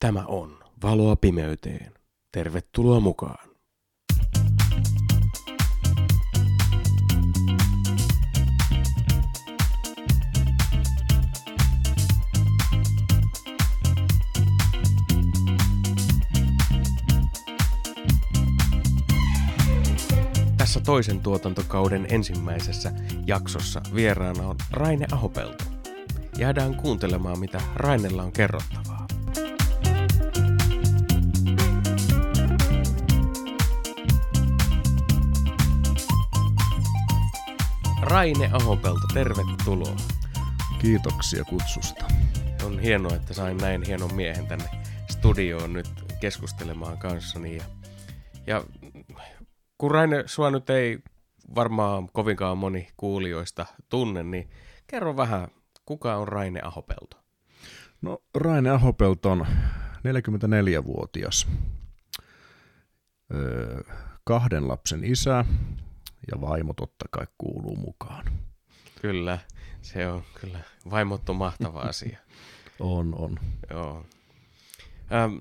Tämä on Valoa pimeyteen. Tervetuloa mukaan. Tässä toisen tuotantokauden ensimmäisessä jaksossa vieraana on Raine Ahopelto. Jäädään kuuntelemaan, mitä Rainella on kerrottavaa. Raine Ahopelto, tervetuloa. Kiitoksia kutsusta. On hienoa, että sain näin hienon miehen tänne studioon nyt keskustelemaan kanssani. Ja, ja kun Raine, sua nyt ei varmaan kovinkaan moni kuulijoista tunne, niin kerro vähän, kuka on Raine Ahopelto? No Raine Ahopelto on 44-vuotias, öö, kahden lapsen isä ja vaimo totta kai kuuluu mukaan. Kyllä, se on kyllä. Vaimot on mahtava asia. On, on. Joo. Ähm,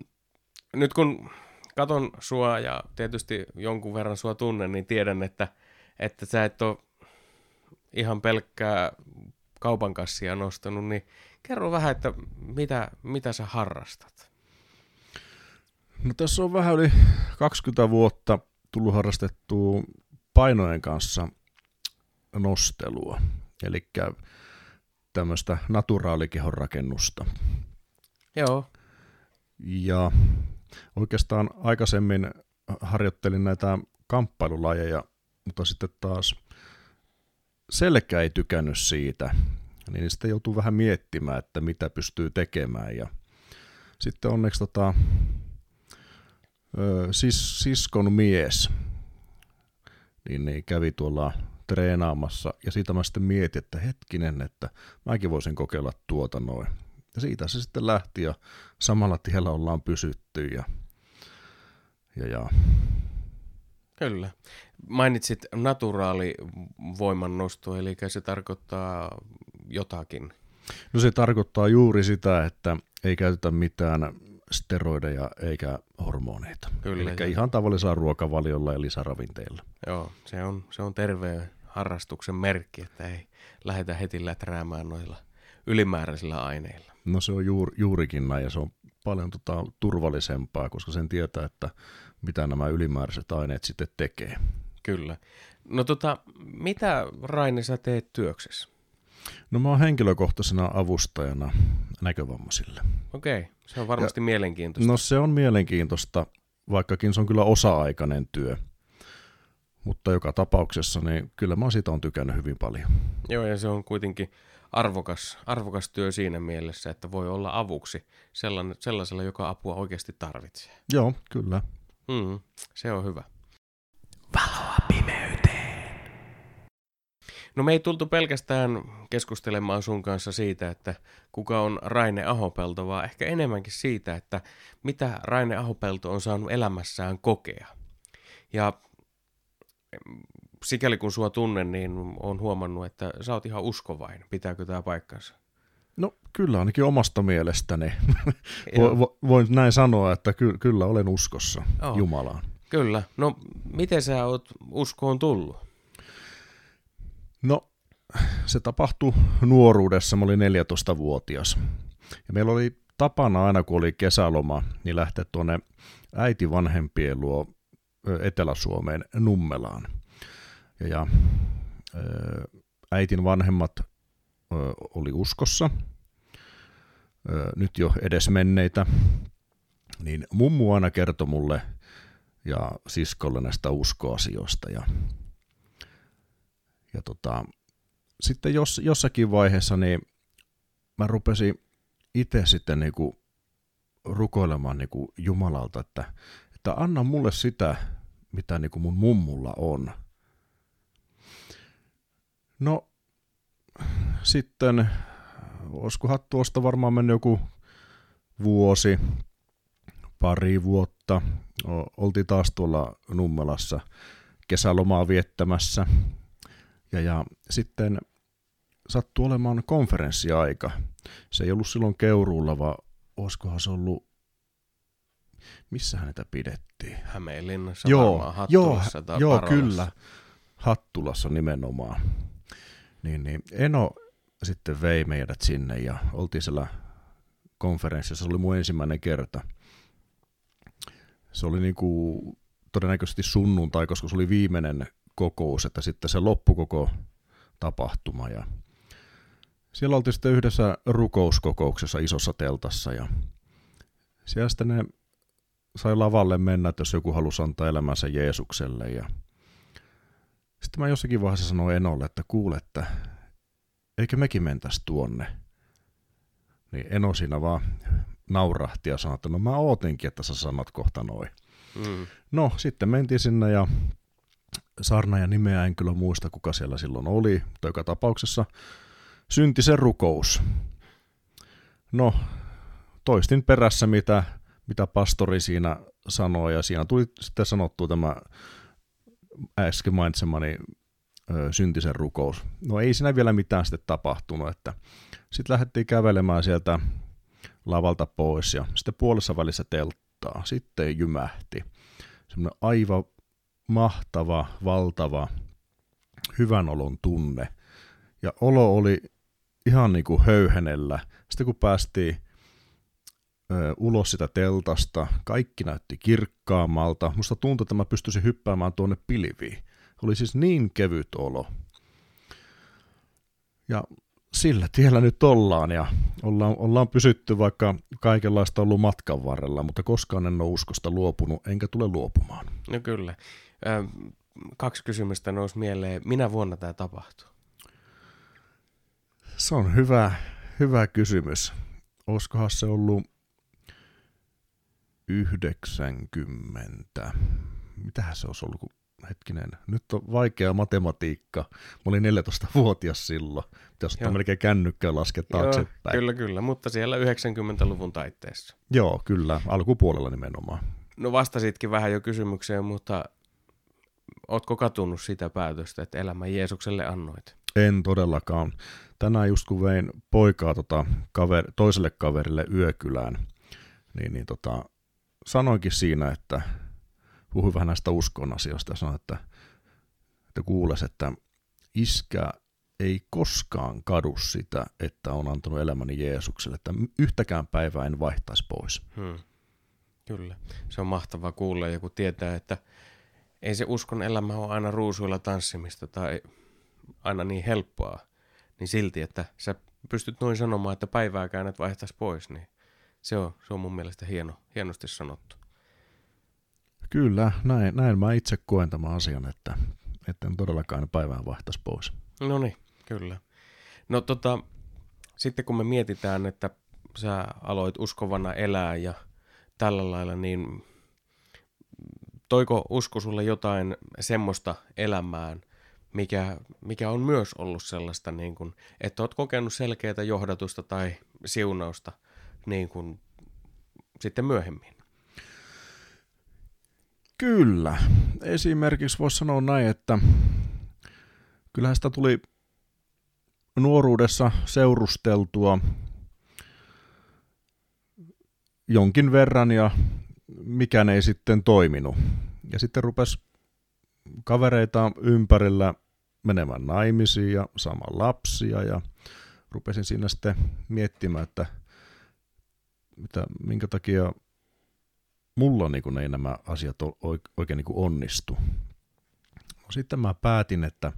nyt kun katon sua ja tietysti jonkun verran sua tunnen, niin tiedän, että, että sä et ole ihan pelkkää kaupan kassia nostanut, niin kerro vähän, että mitä, mitä sä harrastat? No tässä on vähän yli 20 vuotta tullut harrastettua painojen kanssa nostelua, eli tämmöistä naturaalikehon rakennusta. Joo. Ja oikeastaan aikaisemmin harjoittelin näitä kamppailulajeja, mutta sitten taas selkä ei tykännyt siitä, niin sitten joutuu vähän miettimään, että mitä pystyy tekemään. Ja sitten onneksi tota, sis, siskon mies niin, niin kävi tuolla treenaamassa ja siitä mä sitten mietin, että hetkinen, että mäkin voisin kokeilla tuota noin. Ja siitä se sitten lähti ja samalla tiellä ollaan pysytty ja, ja, ja. Kyllä. Mainitsit naturaalivoiman nosto, eli se tarkoittaa jotakin. No se tarkoittaa juuri sitä, että ei käytetä mitään steroideja eikä hormoneita. Kyllä. Eli ihan tavallisella ruokavaliolla ja lisäravinteilla. Joo, se on, se on terveen harrastuksen merkki, että ei lähdetä heti läträämään noilla ylimääräisillä aineilla. No se on juur, juurikin näin ja se on paljon tota, turvallisempaa, koska sen tietää, että mitä nämä ylimääräiset aineet sitten tekee. Kyllä. No tota, mitä Raine sä teet työksessä? No mä oon henkilökohtaisena avustajana näkövammaisille. Okei, okay. se on varmasti ja, mielenkiintoista. No se on mielenkiintoista, vaikkakin se on kyllä osa-aikainen työ. Mutta joka tapauksessa, niin kyllä mä siitä on tykännyt hyvin paljon. Joo, ja se on kuitenkin arvokas, arvokas työ siinä mielessä, että voi olla avuksi sellaisella, joka apua oikeasti tarvitsee. Joo, kyllä. Mm, se on hyvä. No me ei tultu pelkästään keskustelemaan sun kanssa siitä, että kuka on Raine Ahopelto, vaan ehkä enemmänkin siitä, että mitä Raine Ahopelto on saanut elämässään kokea. Ja sikäli kun sua tunnen, niin on huomannut, että sä oot ihan uskovainen. Pitääkö tämä paikkansa? No kyllä ainakin omasta mielestäni. Voin näin sanoa, että ky- kyllä olen uskossa oh. Jumalaan. Kyllä. No miten sä oot uskoon tullut? No se tapahtui nuoruudessa, mä olin 14-vuotias. Ja meillä oli tapana aina, kun oli kesäloma, niin lähteä tuonne äiti vanhempien luo Etelä-Suomeen Nummelaan. Ja, ja äitin vanhemmat oli uskossa, nyt jo edesmenneitä, niin mummu aina kertoi mulle ja siskolle näistä uskoasioista. Ja, ja tota, sitten jos, jossakin vaiheessa niin mä rupesin itse sitten niinku rukoilemaan niinku Jumalalta, että, että anna mulle sitä, mitä niinku mun mummulla on. No sitten, olisikohan tuosta varmaan mennyt joku vuosi, pari vuotta. Oltiin taas tuolla Nummelassa kesälomaa viettämässä. Ja, ja sitten sattui olemaan konferenssiaika. Se ei ollut silloin Keuruulla, vaan olisikohan se ollut missä häntä pidettiin? Hämeenlinnassa Joo, varmaan Hattulassa joo, tai joo Parolassa. kyllä. Hattulassa nimenomaan. Niin, niin Eno sitten vei meidät sinne ja oltiin siellä konferenssissa. Se oli mun ensimmäinen kerta. Se oli niinku todennäköisesti sunnuntai, koska se oli viimeinen kokous, että sitten se loppui koko tapahtuma. Ja siellä oltiin sitten yhdessä rukouskokouksessa isossa teltassa ja siellä sitten ne sai lavalle mennä, että jos joku halusi antaa elämänsä Jeesukselle. Ja sitten mä jossakin vaiheessa sanoin Enolle, että kuule, että eikö mekin mentäisi tuonne. Niin Eno siinä vaan naurahti ja sanoi, että no mä ootinkin, että sä sanot kohta noin. Mm. No, sitten mentiin sinne ja saarnaajan nimeä en kyllä muista, kuka siellä silloin oli, mutta joka tapauksessa synti se rukous. No, toistin perässä, mitä, mitä pastori siinä sanoi, ja siinä tuli sitten sanottu tämä äsken mainitsemani ö, syntisen rukous. No ei siinä vielä mitään sitten tapahtunut, että sitten lähdettiin kävelemään sieltä lavalta pois, ja sitten puolessa välissä telttaa, sitten jymähti. Semmoinen aivan mahtava, valtava, hyvän olon tunne. Ja olo oli ihan niin kuin höyhenellä. Sitten kun päästiin ö, ulos sitä teltasta, kaikki näytti kirkkaammalta. Musta tuntui, että mä pystyisin hyppäämään tuonne pilviin. Oli siis niin kevyt olo. Ja sillä tiellä nyt ollaan ja ollaan, ollaan pysytty vaikka kaikenlaista ollut matkan varrella, mutta koskaan en ole uskosta luopunut, enkä tule luopumaan. No kyllä. Kaksi kysymystä nousi mieleen. Minä vuonna tämä tapahtuu? Se on hyvä, hyvä kysymys. Olisikohan se ollut 90. Mitähän se olisi ollut, kun hetkinen, nyt on vaikea matematiikka. Mä olin 14-vuotias silloin. Pitäisi ottaa melkein kännykkää laskea taaksepäin. Joo, kyllä, kyllä, mutta siellä 90-luvun taitteessa. Joo, kyllä, alkupuolella nimenomaan. No vastasitkin vähän jo kysymykseen, mutta ootko katunut sitä päätöstä, että elämän Jeesukselle annoit? En todellakaan. Tänään just kun vein poikaa tota kaver, toiselle kaverille yökylään, niin, niin tota, sanoinkin siinä, että puhuin vähän näistä uskon asioista ja sanoin, että, että kuules, että iskä ei koskaan kadu sitä, että on antanut elämäni Jeesukselle, että yhtäkään päivää en vaihtaisi pois. Hmm. Kyllä. Se on mahtavaa kuulla ja kun tietää, että ei se uskon elämä ole aina ruusuilla tanssimista tai aina niin helppoa, niin silti, että sä pystyt noin sanomaan, että päivääkään et vaihtaisi pois, niin se on, se on mun mielestä hieno, hienosti sanottu. Kyllä, näin, näin mä itse koen tämän asian, että, että en todellakaan päivään vaihtaisi pois. No niin, kyllä. No tota, sitten kun me mietitään, että sä aloit uskovana elää ja tällä lailla, niin toiko usko sulle jotain semmoista elämään, mikä, mikä on myös ollut sellaista, niin kuin, että oot kokenut selkeää johdatusta tai siunausta niin kuin, sitten myöhemmin? Kyllä. Esimerkiksi voisi sanoa näin, että kyllähän sitä tuli nuoruudessa seurusteltua jonkin verran ja mikään ei sitten toiminut. Ja sitten rupesi kavereita ympärillä menemään naimisiin ja saamaan lapsia ja rupesin siinä sitten miettimään, että mitä, minkä takia mulla niin kuin ei nämä asiat oikein niin kuin onnistu. No, sitten mä päätin, että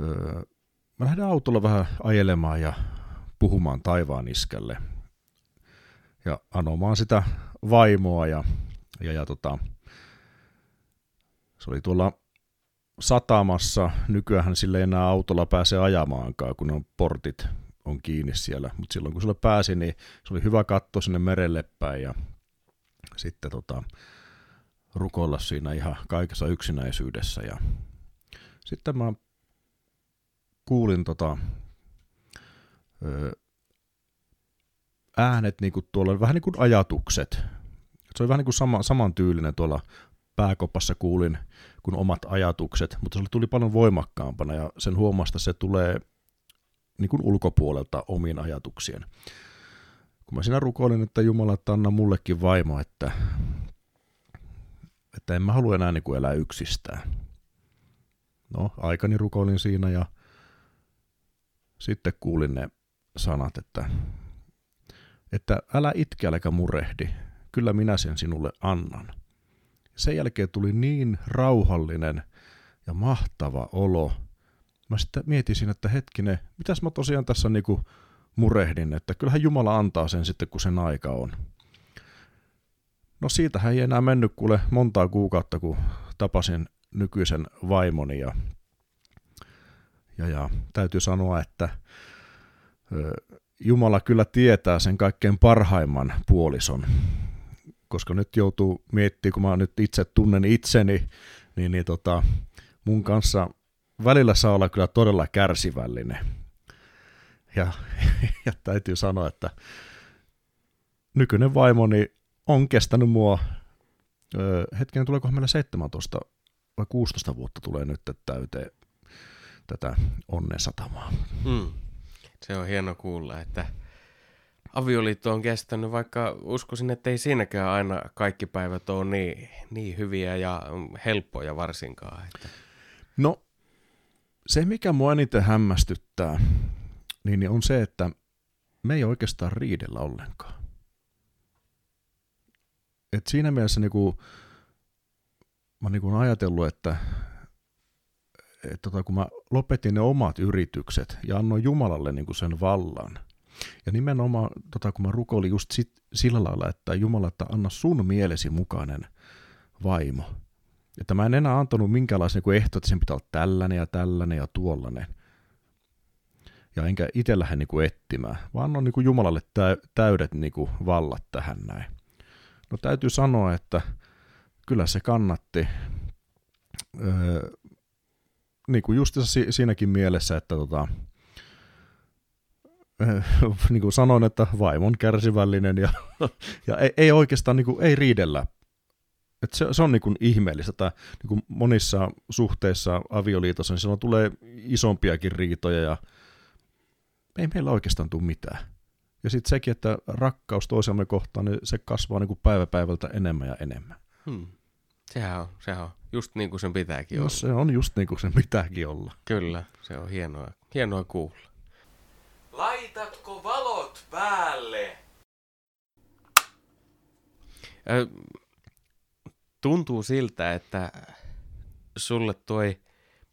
öö, mä lähden autolla vähän ajelemaan ja puhumaan taivaan iskälle ja anomaan sitä vaimoa ja, ja, ja tota, se oli tuolla satamassa. Nykyään sille ei enää autolla pääse ajamaankaan, kun on portit on kiinni siellä. Mutta silloin kun sillä pääsi, niin se oli hyvä katto sinne merelle päin ja sitten tota, rukoilla siinä ihan kaikessa yksinäisyydessä. Ja sitten mä kuulin tota, äänet niin kuin tuolla, vähän niin kuin ajatukset. Se oli vähän niin kuin sama, samantyylinen tuolla pääkopassa kuulin kuin omat ajatukset, mutta se tuli paljon voimakkaampana ja sen huomasta se tulee niin kuin ulkopuolelta omiin ajatuksien. kun mä siinä rukoilin, että Jumala, että anna mullekin vaimo, että, että en mä halua enää niin kuin elää yksistään. No, aikani rukoilin siinä ja sitten kuulin ne sanat, että, että älä itke, äläkä murehdi, kyllä minä sen sinulle annan. Sen jälkeen tuli niin rauhallinen ja mahtava olo. Mä sitten mietin että hetkinen, mitäs mä tosiaan tässä niinku murehdin, että kyllähän Jumala antaa sen sitten, kun sen aika on. No siitähän ei enää mennyt kuule montaa kuukautta, kun tapasin nykyisen vaimoni ja, ja, ja täytyy sanoa, että Jumala kyllä tietää sen kaikkein parhaimman puolison, koska nyt joutuu miettimään, kun mä nyt itse tunnen itseni, niin, niin tota, mun kanssa välillä saa olla kyllä todella kärsivällinen. Ja, ja täytyy sanoa, että nykyinen vaimoni on kestänyt mua, öö, hetken tuleeko meillä 17 vai 16 vuotta tulee nyt täyteen tätä onnen satamaa. Hmm. Se on hieno kuulla, että avioliitto on kestänyt, vaikka uskoisin, että ei siinäkään aina kaikki päivät ole niin, niin hyviä ja helppoja varsinkaan. Että... No, se mikä mua eniten hämmästyttää, niin, on se, että me ei oikeastaan riidellä ollenkaan. Et siinä mielessä niin kuin, mä oon niin ajatellut, että, että tota, kun mä lopetin ne omat yritykset ja annoin Jumalalle niin kuin sen vallan, ja nimenomaan tota, kun mä rukoilin just sit, sillä lailla, että Jumala, että anna sun mielesi mukainen vaimo. Että mä en enää antanut minkäänlaisen niin ehto, että sen pitää olla tällainen ja tällainen ja tuollainen. Ja enkä itse lähde niin kuin etsimään, vaan annan niin Jumalalle täydet niin kuin vallat tähän näin. No täytyy sanoa, että kyllä se kannatti. Öö, niin kuin just siinäkin mielessä, että tota, niin kuin sanoin, että vaimon kärsivällinen ja, ja ei, ei oikeastaan niin kuin, ei riidellä. Et se, se on niin kuin ihmeellistä. Että, niin kuin monissa suhteissa avioliitossa niin tulee isompiakin riitoja ja ei meillä oikeastaan tule mitään. Ja sitten sekin, että rakkaus toisiamme kohtaan, niin se kasvaa niin kuin päivä päivältä enemmän ja enemmän. Hmm. Sehän on, sehän on just niin kuin sen pitääkin no, olla. se on just niin kuin sen pitääkin olla. Kyllä, se on hienoa, hienoa kuulla. Laitatko valot päälle? Tuntuu siltä, että sulle toi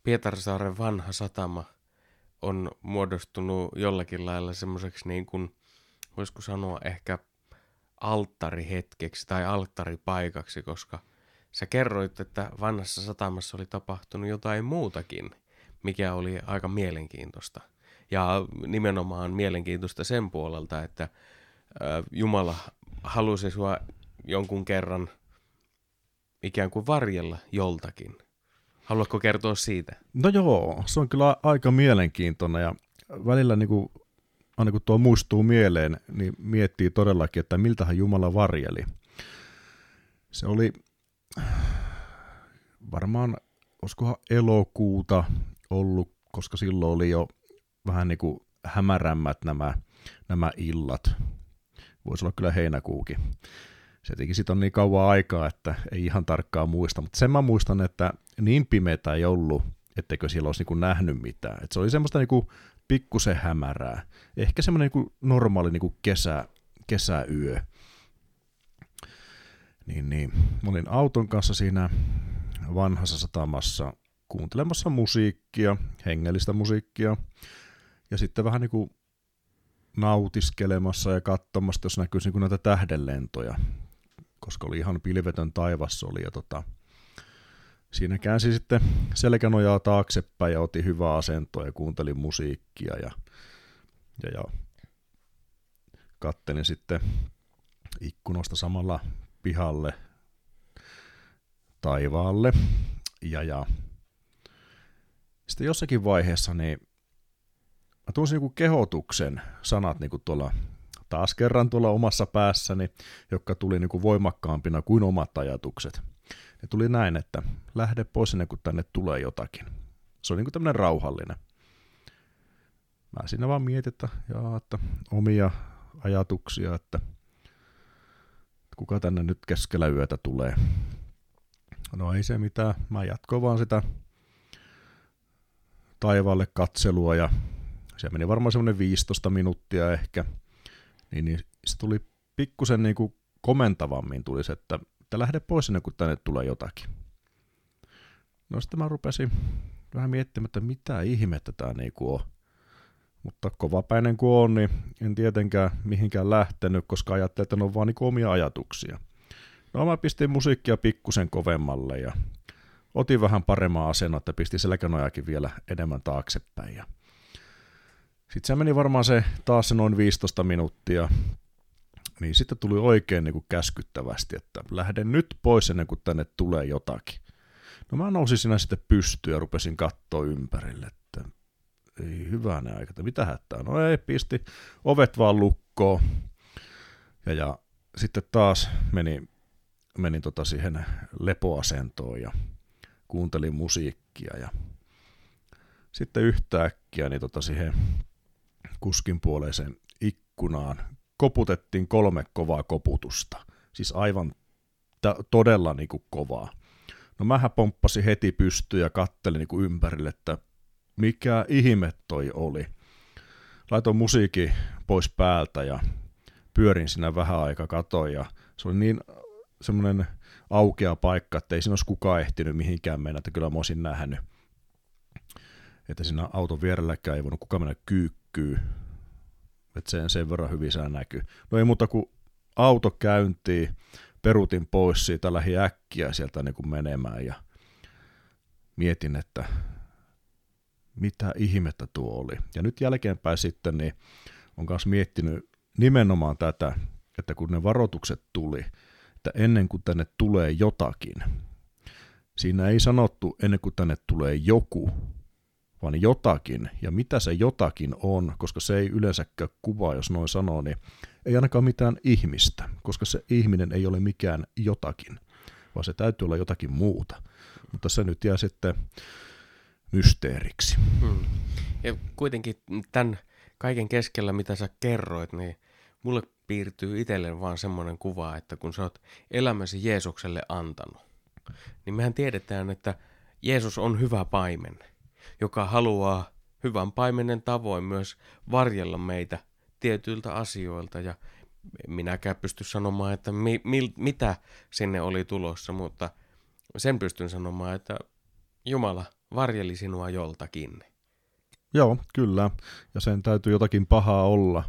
Pietarsaaren vanha satama on muodostunut jollakin lailla semmoiseksi niin kuin, voisiko sanoa ehkä alttarihetkeksi tai alttaripaikaksi, koska – Sä kerroit, että vanhassa satamassa oli tapahtunut jotain muutakin, mikä oli aika mielenkiintoista. Ja nimenomaan mielenkiintoista sen puolelta, että Jumala halusi sua jonkun kerran ikään kuin varjella joltakin. Haluatko kertoa siitä? No joo, se on kyllä aika mielenkiintoinen ja välillä niin kuin, aina kun tuo muistuu mieleen, niin miettii todellakin, että miltähän Jumala varjeli. Se oli varmaan, olisikohan elokuuta ollut, koska silloin oli jo vähän niin kuin hämärämmät nämä, nämä illat. Voisi olla kyllä heinäkuukin. Se teki sitten on niin kauan aikaa, että ei ihan tarkkaan muista, mutta sen mä muistan, että niin pimeätä ei ollut, etteikö siellä olisi niin nähnyt mitään. Et se oli semmoista niin pikkusen hämärää. Ehkä semmoinen niin normaali niin kesä, kesäyö niin, niin, mä olin auton kanssa siinä vanhassa satamassa kuuntelemassa musiikkia, hengellistä musiikkia, ja sitten vähän niin kuin nautiskelemassa ja katsomassa, jos näkyisi niin näitä tähdenlentoja, koska oli ihan pilvetön taivas oli, ja tota, siinä käänsi sitten selkänojaa taaksepäin ja otti hyvää asentoa ja kuuntelin musiikkia ja, ja, ja kattelin sitten ikkunoista samalla pihalle, taivaalle. Ja, ja sitten jossakin vaiheessa niin mä tunsin niin kehotuksen sanat niin kuin tuolla taas kerran tuolla omassa päässäni, jotka tuli niin kuin voimakkaampina kuin omat ajatukset. Ne tuli näin, että lähde pois ennen kuin tänne tulee jotakin. Se on niin kuin tämmöinen rauhallinen. Mä siinä vaan mietin, että, jaa, että omia ajatuksia, että kuka tänne nyt keskellä yötä tulee. No ei se mitään, mä jatkoin vaan sitä taivaalle katselua ja se meni varmaan semmoinen 15 minuuttia ehkä, niin, niin se tuli pikkusen niin kuin komentavammin tuli se, että, että lähde pois ennen kuin tänne tulee jotakin. No sitten mä rupesin vähän miettimään, että mitä ihmettä tämä niinku on. Mutta kovapäinen kuin on, niin en tietenkään mihinkään lähtenyt, koska ajattelin, että ne on vaan niinku omia ajatuksia. No mä pistin musiikkia pikkusen kovemmalle ja otin vähän paremman asennon, että pisti selkänojakin vielä enemmän taaksepäin. Ja sitten se meni varmaan se taas se noin 15 minuuttia, niin sitten tuli oikein niin kuin käskyttävästi, että lähden nyt pois ennen kuin tänne tulee jotakin. No mä nousin siinä sitten pystyyn ja rupesin katsoa ympärille, että ei hyvänä aika, että mitä hätää. No ei, pisti ovet vaan lukkoon. Ja, ja sitten taas meni, menin tota siihen lepoasentoon ja kuuntelin musiikkia ja sitten yhtäkkiä niin tota siihen kuskin puoleiseen ikkunaan koputettiin kolme kovaa koputusta. Siis aivan t- todella niin kuin kovaa. No mähän pomppasin heti pystyyn ja kattelin niin kuin ympärille, että mikä ihme toi oli. Laitoin musiikki pois päältä ja pyörin siinä vähän aika katoin ja se oli niin semmoinen aukea paikka, että ei siinä olisi kukaan ehtinyt mihinkään mennä, että kyllä mä olisin nähnyt. Että siinä auton vierelläkään ei voinut kukaan mennä kyykkyyn. Että sen, sen verran hyvin sää näkyy. No ei muuta kuin auto käyntiin, perutin pois siitä lähi äkkiä sieltä niin kuin menemään ja mietin, että mitä ihmettä tuo oli. Ja nyt jälkeenpäin sitten niin on myös miettinyt nimenomaan tätä, että kun ne varoitukset tuli, että ennen kuin tänne tulee jotakin, siinä ei sanottu ennen kuin tänne tulee joku, vaan jotakin. Ja mitä se jotakin on, koska se ei yleensäkään kuvaa, jos noin sanoo, niin ei ainakaan mitään ihmistä, koska se ihminen ei ole mikään jotakin, vaan se täytyy olla jotakin muuta. Mutta se nyt jää sitten mysteeriksi. Hmm. Ja kuitenkin tämän kaiken keskellä, mitä sä kerroit, niin mulle piirtyy itselle vaan semmoinen kuva, että kun sä oot elämäsi Jeesukselle antanut, niin mehän tiedetään, että Jeesus on hyvä paimen, joka haluaa hyvän paimenen tavoin myös varjella meitä tietyiltä asioilta ja minäkään pysty sanomaan, että mi, mi, mitä sinne oli tulossa, mutta sen pystyn sanomaan, että Jumala varjeli sinua joltakin. Joo, kyllä. Ja sen täytyy jotakin pahaa olla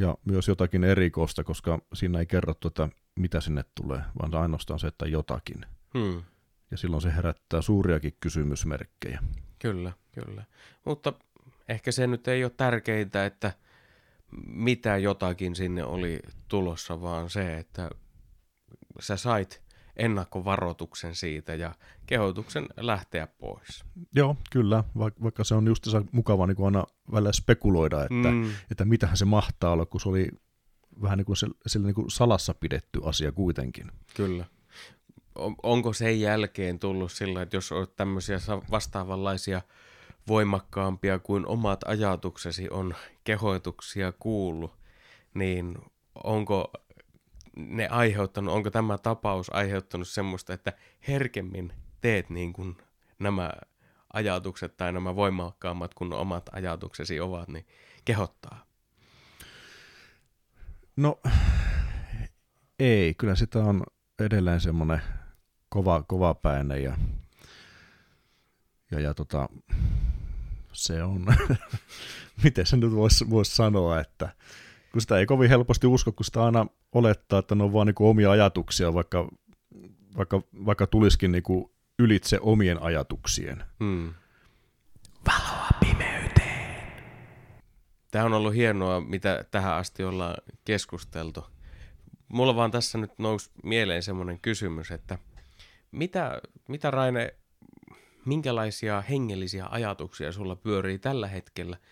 ja myös jotakin erikoista, koska siinä ei kerrottu, että mitä sinne tulee, vaan ainoastaan se, että jotakin. Hmm. Ja silloin se herättää suuriakin kysymysmerkkejä. Kyllä, kyllä. Mutta ehkä se nyt ei ole tärkeintä, että mitä jotakin sinne oli tulossa, vaan se, että sä sait ennakkovaroituksen siitä ja kehotuksen lähteä pois. Joo, kyllä, vaikka se on just mukava niin kuin aina välillä spekuloida, että, mm. että mitähän se mahtaa olla, kun se oli vähän niin kuin se, sille niin kuin salassa pidetty asia kuitenkin. Kyllä. Onko sen jälkeen tullut sillä, että jos olet tämmöisiä vastaavanlaisia voimakkaampia kuin omat ajatuksesi on kehoituksia kuullut, niin onko ne aiheuttanut, onko tämä tapaus aiheuttanut semmoista, että herkemmin teet niin kuin nämä ajatukset tai nämä voimakkaammat kuin omat ajatuksesi ovat, niin kehottaa? No ei, kyllä sitä on edelleen semmoinen kova, kova päinen ja, ja, ja tota, se on, miten se nyt voisi vois sanoa, että kun sitä ei kovin helposti usko, kun sitä aina olettaa, että ne on vaan niin omia ajatuksia, vaikka, vaikka, vaikka tulisikin niin ylitse omien ajatuksien. Hmm. Valoa pimeyteen. Tämä on ollut hienoa, mitä tähän asti ollaan keskusteltu. Mulla vaan tässä nyt nousi mieleen semmoinen kysymys, että mitä, mitä Raine, minkälaisia hengellisiä ajatuksia sulla pyörii tällä hetkellä –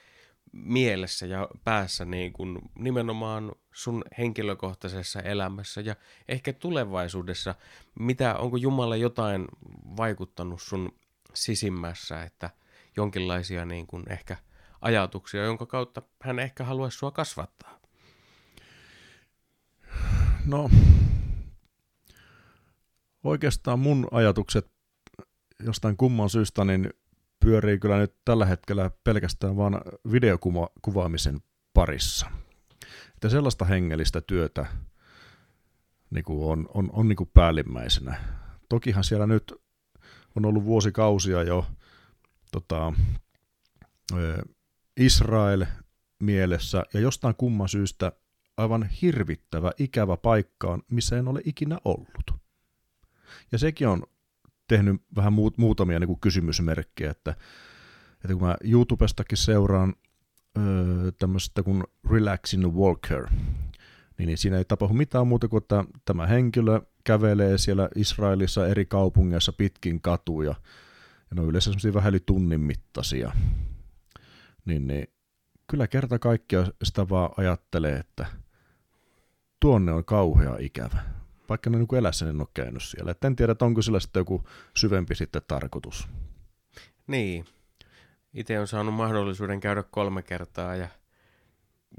mielessä ja päässä niin kuin nimenomaan sun henkilökohtaisessa elämässä ja ehkä tulevaisuudessa, mitä, onko Jumala jotain vaikuttanut sun sisimmässä, että jonkinlaisia niin kuin ehkä ajatuksia, jonka kautta hän ehkä haluaisi sua kasvattaa? No, oikeastaan mun ajatukset jostain kumman syystä niin pyörii kyllä nyt tällä hetkellä pelkästään vaan videokuvaamisen parissa. Että sellaista hengellistä työtä niin kuin on, on, on niin kuin päällimmäisenä. Tokihan siellä nyt on ollut vuosikausia jo tota, Israel mielessä ja jostain kumman syystä aivan hirvittävä, ikävä paikkaan, missä en ole ikinä ollut. Ja sekin on tehnyt vähän muut, muutamia niin kuin kysymysmerkkejä, että, että kun mä YouTubestakin seuraan öö, tämmöistä kuin Relaxing Walker, niin, niin siinä ei tapahdu mitään muuta kuin, että tämä henkilö kävelee siellä Israelissa eri kaupungeissa pitkin katuja, ja ne on yleensä semmoisia vähän yli tunnin mittaisia. Niin, niin kyllä kerta kaikkia sitä vaan ajattelee, että tuonne on kauhea ikävä. Vaikka ne niin elässä en ole käynyt siellä. Et en tiedä, että onko sillä sitten joku syvempi sitten tarkoitus. Niin. Itse on saanut mahdollisuuden käydä kolme kertaa ja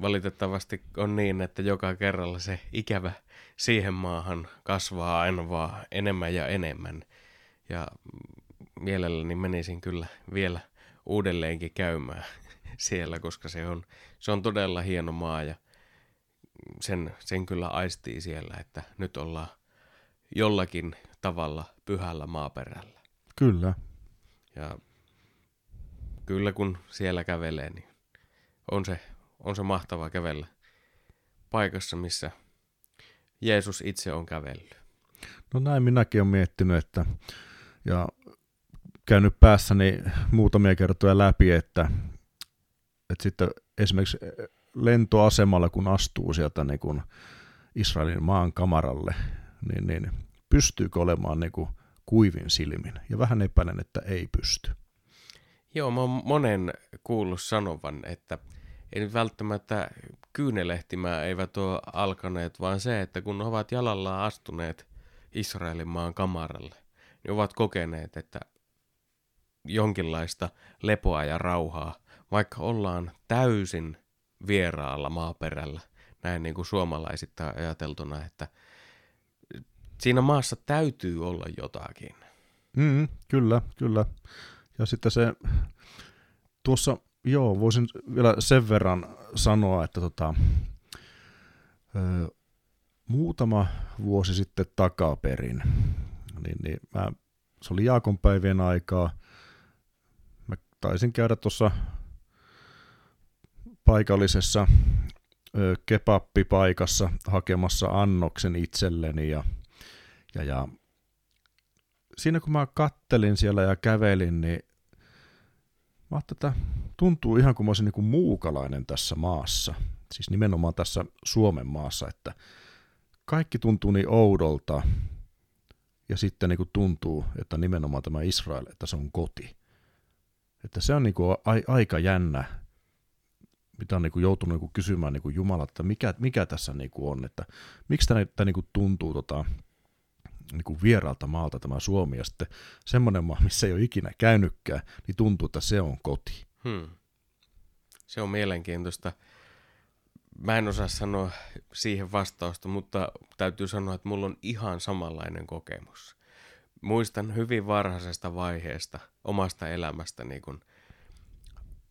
valitettavasti on niin, että joka kerralla se ikävä siihen maahan kasvaa aina vaan enemmän ja enemmän. Ja mielelläni menisin kyllä vielä uudelleenkin käymään siellä, koska se on, se on todella hieno maa ja sen, sen kyllä aistii siellä, että nyt ollaan jollakin tavalla pyhällä maaperällä. Kyllä. Ja kyllä kun siellä kävelee, niin on se, on se mahtava kävellä paikassa, missä Jeesus itse on kävellyt. No näin minäkin olen miettinyt, että ja käynyt päässäni muutamia kertoja läpi, että, että sitten esimerkiksi lentoasemalla, kun astuu sieltä niin kuin Israelin maan kamaralle, niin, niin pystyykö olemaan niin kuin kuivin silmin? Ja vähän epäilen, että ei pysty. Joo, mä oon monen kuullut sanovan, että ei nyt välttämättä kyynelehtimää eivät ole alkaneet, vaan se, että kun ovat jalalla astuneet Israelin maan kamaralle, niin ovat kokeneet, että jonkinlaista lepoa ja rauhaa, vaikka ollaan täysin vieraalla maaperällä, näin niin kuin suomalaisittain ajateltuna, että siinä maassa täytyy olla jotakin. Mm, kyllä, kyllä. Ja sitten se, tuossa, joo, voisin vielä sen verran sanoa, että tota, ö, muutama vuosi sitten takaperin, niin, niin mä, se oli Jaakonpäivien aikaa, mä taisin käydä tuossa paikallisessa ö, kebappipaikassa hakemassa annoksen itselleni ja, ja, ja siinä kun mä kattelin siellä ja kävelin, niin mä että tuntuu ihan kuin mä olisin niin muukalainen tässä maassa. Siis nimenomaan tässä Suomen maassa, että kaikki tuntuu niin oudolta ja sitten niin kuin tuntuu, että nimenomaan tämä Israel, että se on koti. Että se on niin kuin a- aika jännä mitä on niin kuin joutunut niin kuin kysymään niin kuin Jumala, että mikä, mikä tässä niin kuin on, että miksi tämä, tämä niin kuin tuntuu tota, niin kuin vieraalta maalta tämä Suomi, ja sitten semmoinen maa, missä ei ole ikinä käynytkään, niin tuntuu, että se on koti. Hmm. Se on mielenkiintoista. Mä en osaa sanoa siihen vastausta, mutta täytyy sanoa, että mulla on ihan samanlainen kokemus. Muistan hyvin varhaisesta vaiheesta omasta elämästä, niin kun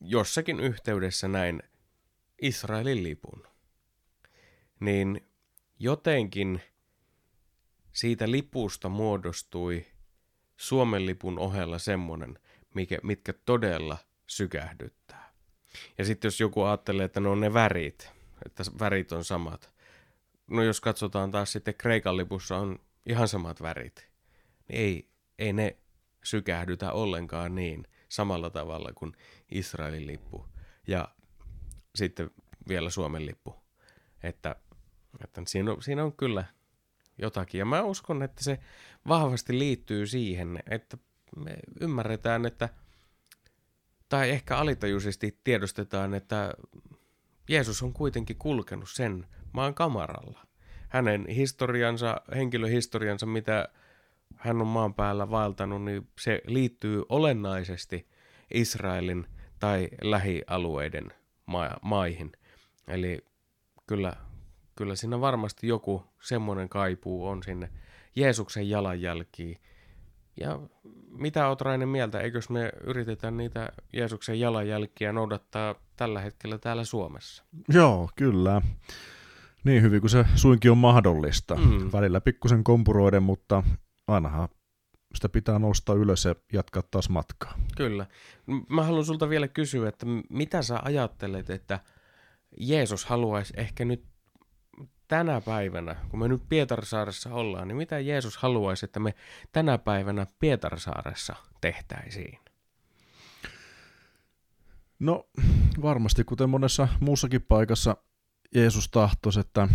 jossakin yhteydessä näin Israelin lipun, niin jotenkin siitä lipusta muodostui Suomen lipun ohella semmoinen, mikä, mitkä todella sykähdyttää. Ja sitten jos joku ajattelee, että ne on ne värit, että värit on samat. No jos katsotaan taas sitten Kreikan lipussa on ihan samat värit, niin ei, ei ne sykähdytä ollenkaan niin samalla tavalla kuin Israelin lippu. Ja sitten vielä Suomen lippu. Että, että siinä, on, siinä on kyllä jotakin. Ja mä uskon, että se vahvasti liittyy siihen, että me ymmärretään, että tai ehkä alitajuisesti tiedostetaan, että Jeesus on kuitenkin kulkenut sen maan kamaralla. Hänen historiansa, henkilöhistoriansa, mitä hän on maan päällä vaeltanut, niin se liittyy olennaisesti Israelin tai lähialueiden ma- maihin. Eli kyllä, kyllä siinä varmasti joku semmoinen kaipuu on sinne Jeesuksen jalanjälkiin. Ja mitä oot Rainen mieltä, eikös me yritetä niitä Jeesuksen jalanjälkiä noudattaa tällä hetkellä täällä Suomessa? Joo, kyllä. Niin hyvin kuin se suinkin on mahdollista. Mm. Välillä pikkusen kompuroiden, mutta ainahan sitä pitää nostaa ylös ja jatkaa taas matkaa. Kyllä. Mä haluan sulta vielä kysyä, että mitä sä ajattelet, että Jeesus haluaisi ehkä nyt tänä päivänä, kun me nyt Pietarsaaressa ollaan, niin mitä Jeesus haluaisi, että me tänä päivänä Pietarsaaressa tehtäisiin? No varmasti, kuten monessa muussakin paikassa Jeesus tahtoisi, että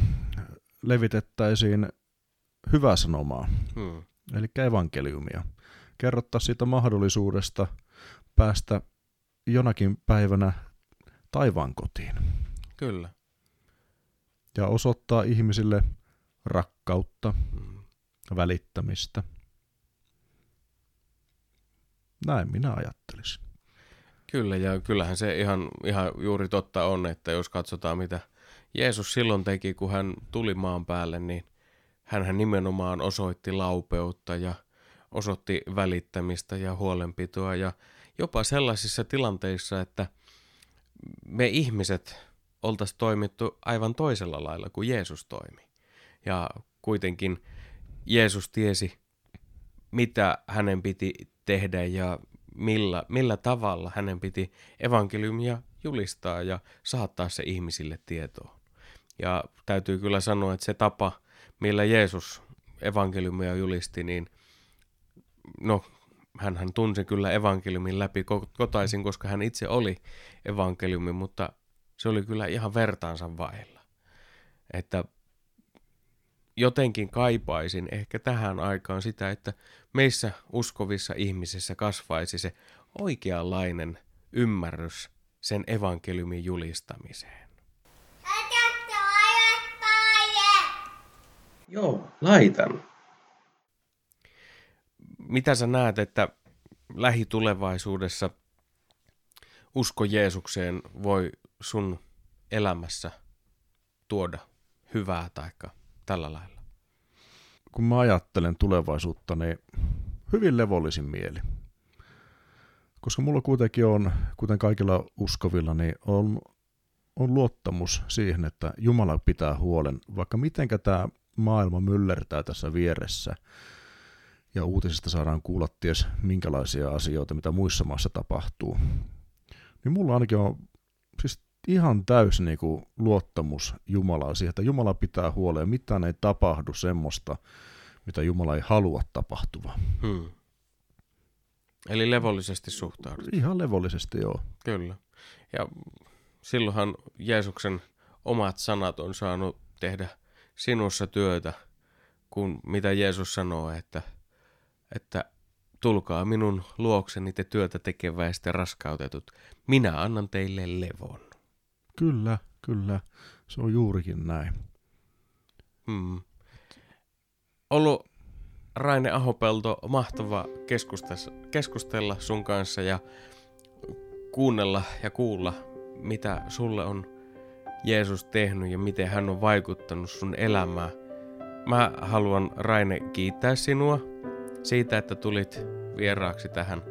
levitettäisiin hyvää sanomaa, Hmm. Eli evankeliumia. Kerrottaisiin siitä mahdollisuudesta päästä jonakin päivänä taivaan kotiin Kyllä. ja osoittaa ihmisille rakkautta, Mm. välittämistä. Näin minä ajattelisin. Kyllä, ja kyllähän se ihan, ihan juuri totta on, että jos katsotaan mitä Jeesus silloin teki, kun hän tuli maan päälle, niin hän nimenomaan osoitti laupeutta ja osoitti välittämistä ja huolenpitoa ja jopa sellaisissa tilanteissa, että me ihmiset oltaisiin toimittu aivan toisella lailla kuin Jeesus toimi. Ja kuitenkin Jeesus tiesi, mitä hänen piti tehdä ja millä, millä tavalla hänen piti evankeliumia julistaa ja saattaa se ihmisille tietoon. Ja täytyy kyllä sanoa, että se tapa, millä Jeesus evankeliumia julisti, niin no, hän tunsi kyllä evankeliumin läpi ko- kotaisin, koska hän itse oli evankeliumi, mutta se oli kyllä ihan vertaansa vailla. Että jotenkin kaipaisin ehkä tähän aikaan sitä, että meissä uskovissa ihmisissä kasvaisi se oikeanlainen ymmärrys sen evankeliumin julistamiseen. Joo, laitan. Mitä sä näet, että lähitulevaisuudessa usko Jeesukseen voi sun elämässä tuoda hyvää taikka tällä lailla? Kun mä ajattelen tulevaisuutta, niin hyvin levollisin mieli. Koska mulla kuitenkin on, kuten kaikilla uskovilla, niin on, on luottamus siihen, että Jumala pitää huolen, vaikka mitenkä tämä maailma myllertää tässä vieressä, ja uutisista saadaan kuulla ties minkälaisia asioita, mitä muissa maissa tapahtuu. Niin mulla ainakin on siis ihan täysi niin kuin, luottamus Jumalaa siihen, että Jumala pitää huolen, mitään ei tapahdu semmoista, mitä Jumala ei halua tapahtuva. Hmm. Eli levollisesti suhtaudut. Ihan levollisesti joo. Kyllä. Ja silloinhan Jeesuksen omat sanat on saanut tehdä sinussa työtä, kun mitä Jeesus sanoo, että, että tulkaa minun luokseni te työtä tekeväistä raskautetut. Minä annan teille levon. Kyllä, kyllä. Se on juurikin näin. Hmm. Ollut Raine Ahopelto mahtava keskustella, keskustella sun kanssa ja kuunnella ja kuulla, mitä sulle on Jeesus tehnyt ja miten hän on vaikuttanut sun elämään. Mä haluan Raine kiittää sinua siitä, että tulit vieraaksi tähän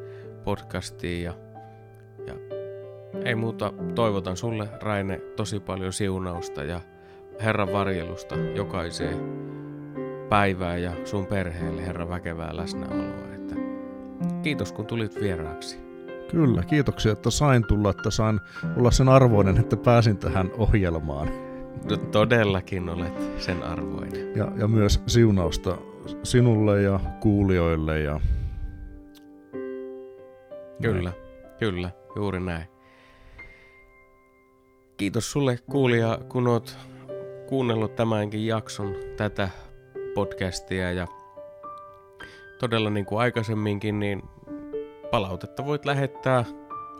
podcastiin ja, ja ei muuta, toivotan sulle Raine tosi paljon siunausta ja Herran varjelusta jokaiseen päivään ja sun perheelle Herran väkevää läsnäoloa. Että kiitos kun tulit vieraaksi. Kyllä, kiitoksia, että sain tulla, että sain olla sen arvoinen, että pääsin tähän ohjelmaan. No, todellakin olet sen arvoinen. Ja, ja myös siunausta sinulle ja kuulijoille. Ja... Kyllä, Näin. kyllä, juuri näin. Kiitos sulle kuulija, kun oot kuunnellut tämänkin jakson tätä podcastia ja todella niin kuin aikaisemminkin, niin palautetta voit lähettää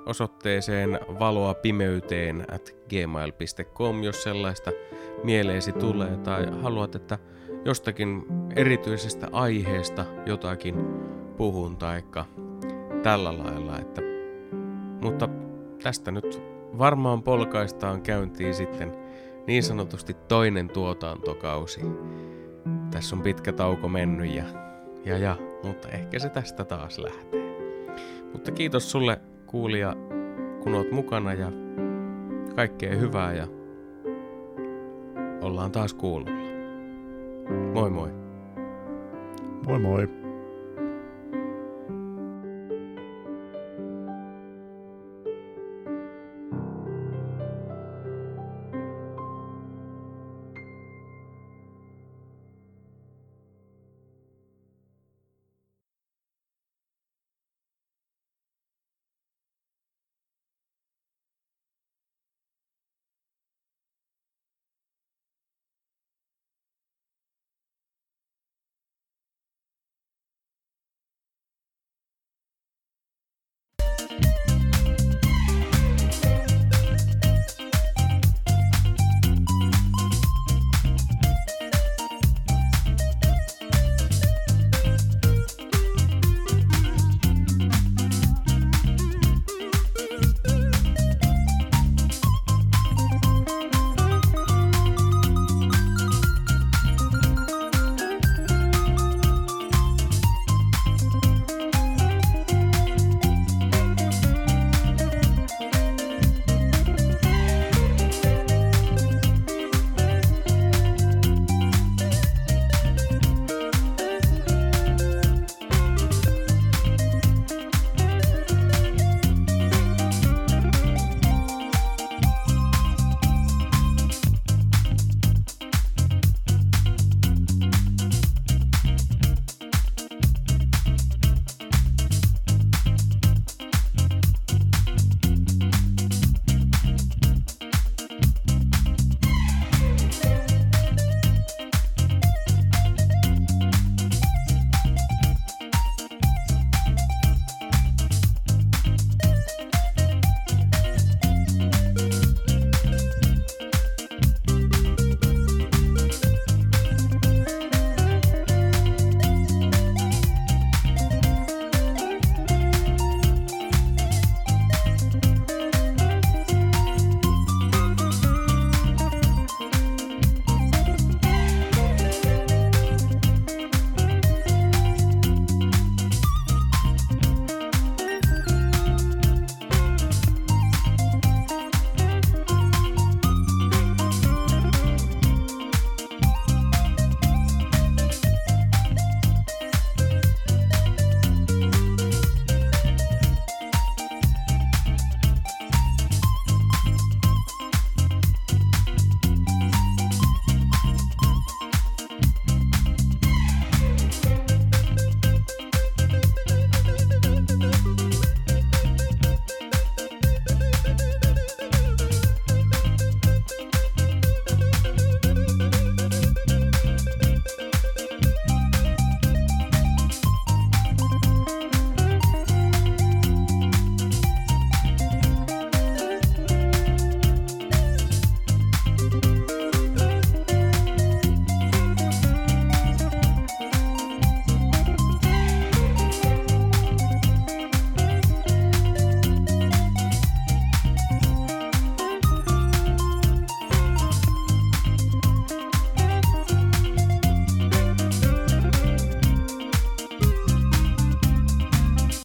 osoitteeseen valoa pimeyteen at gmail.com, jos sellaista mieleesi tulee tai haluat, että jostakin erityisestä aiheesta jotakin puhun taikka tällä lailla. Että, mutta tästä nyt varmaan polkaistaan käyntiin sitten niin sanotusti toinen tuotantokausi. Tässä on pitkä tauko mennyt ja, ja, ja mutta ehkä se tästä taas lähtee. Mutta kiitos sulle kuulija, kun oot mukana ja kaikkea hyvää ja ollaan taas kuulolla. Moi moi. Moi moi.